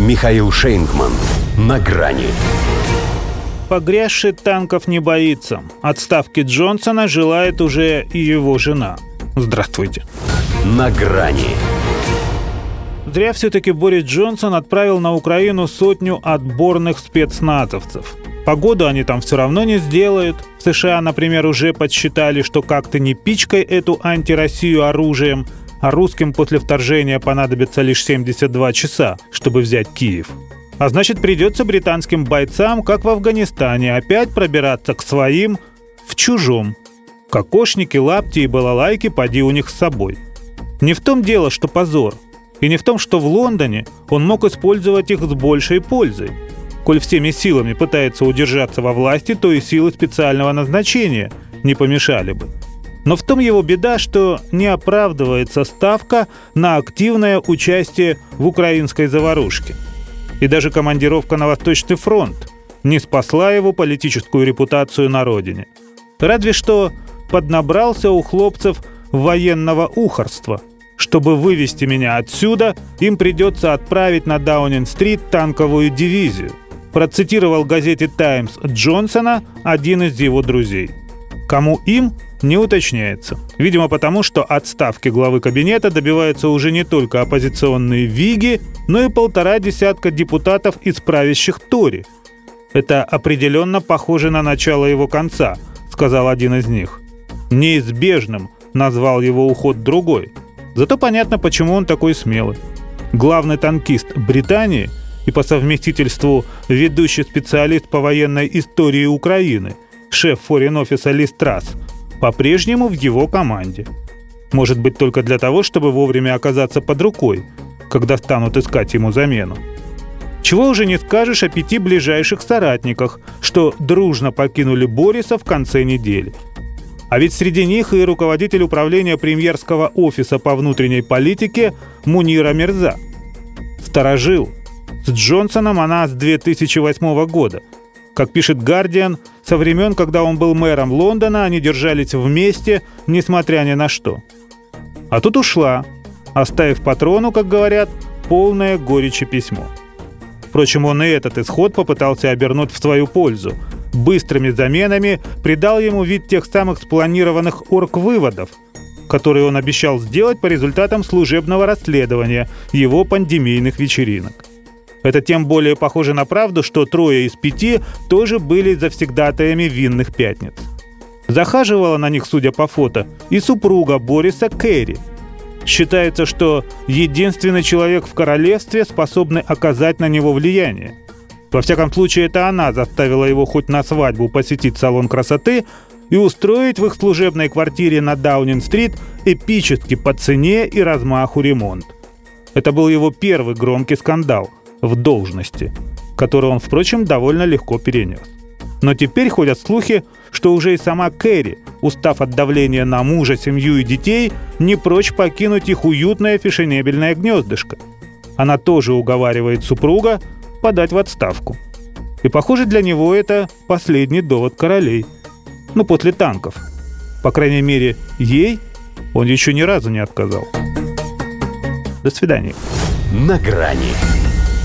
Михаил Шейнгман. На грани. Погрязший танков не боится. Отставки Джонсона желает уже и его жена. Здравствуйте. На грани. Зря все-таки Борис Джонсон отправил на Украину сотню отборных спецназовцев. Погоду они там все равно не сделают. В США, например, уже подсчитали, что как-то не пичкой эту антироссию оружием, а русским после вторжения понадобится лишь 72 часа, чтобы взять Киев. А значит, придется британским бойцам, как в Афганистане, опять пробираться к своим в чужом. Кокошники, лапти и балалайки поди у них с собой. Не в том дело, что позор. И не в том, что в Лондоне он мог использовать их с большей пользой. Коль всеми силами пытается удержаться во власти, то и силы специального назначения не помешали бы. Но в том его беда, что не оправдывается ставка на активное участие в украинской заварушке. И даже командировка на Восточный фронт не спасла его политическую репутацию на родине. Разве что поднабрался у хлопцев военного ухорства. Чтобы вывести меня отсюда, им придется отправить на Даунинг-стрит танковую дивизию. Процитировал газете «Таймс» Джонсона один из его друзей. Кому им, не уточняется. Видимо, потому что отставки главы кабинета добиваются уже не только оппозиционные Виги, но и полтора десятка депутатов из правящих Тори. Это определенно похоже на начало его конца, сказал один из них. Неизбежным назвал его уход другой. Зато понятно, почему он такой смелый. Главный танкист Британии и по совместительству ведущий специалист по военной истории Украины, шеф форин-офиса Листрас, по-прежнему в его команде. Может быть, только для того, чтобы вовремя оказаться под рукой, когда станут искать ему замену. Чего уже не скажешь о пяти ближайших соратниках, что дружно покинули Бориса в конце недели. А ведь среди них и руководитель управления премьерского офиса по внутренней политике Мунира Мирза. Сторожил. С Джонсоном она с 2008 года. Как пишет «Гардиан», со времен, когда он был мэром Лондона, они держались вместе, несмотря ни на что. А тут ушла, оставив патрону, как говорят, полное горечи письмо. Впрочем, он и этот исход попытался обернуть в свою пользу. Быстрыми заменами придал ему вид тех самых спланированных орг-выводов, которые он обещал сделать по результатам служебного расследования его пандемийных вечеринок. Это тем более похоже на правду, что трое из пяти тоже были завсегдатаями винных пятниц. Захаживала на них, судя по фото, и супруга Бориса Кэрри. Считается, что единственный человек в королевстве, способный оказать на него влияние. Во всяком случае, это она заставила его хоть на свадьбу посетить салон красоты и устроить в их служебной квартире на Даунинг-стрит эпический по цене и размаху ремонт. Это был его первый громкий скандал – в должности, которую он, впрочем, довольно легко перенес. Но теперь ходят слухи, что уже и сама Кэрри, устав от давления на мужа, семью и детей, не прочь покинуть их уютное фешенебельное гнездышко. Она тоже уговаривает супруга подать в отставку. И, похоже, для него это последний довод королей. Ну, после танков. По крайней мере, ей он еще ни разу не отказал. До свидания. На грани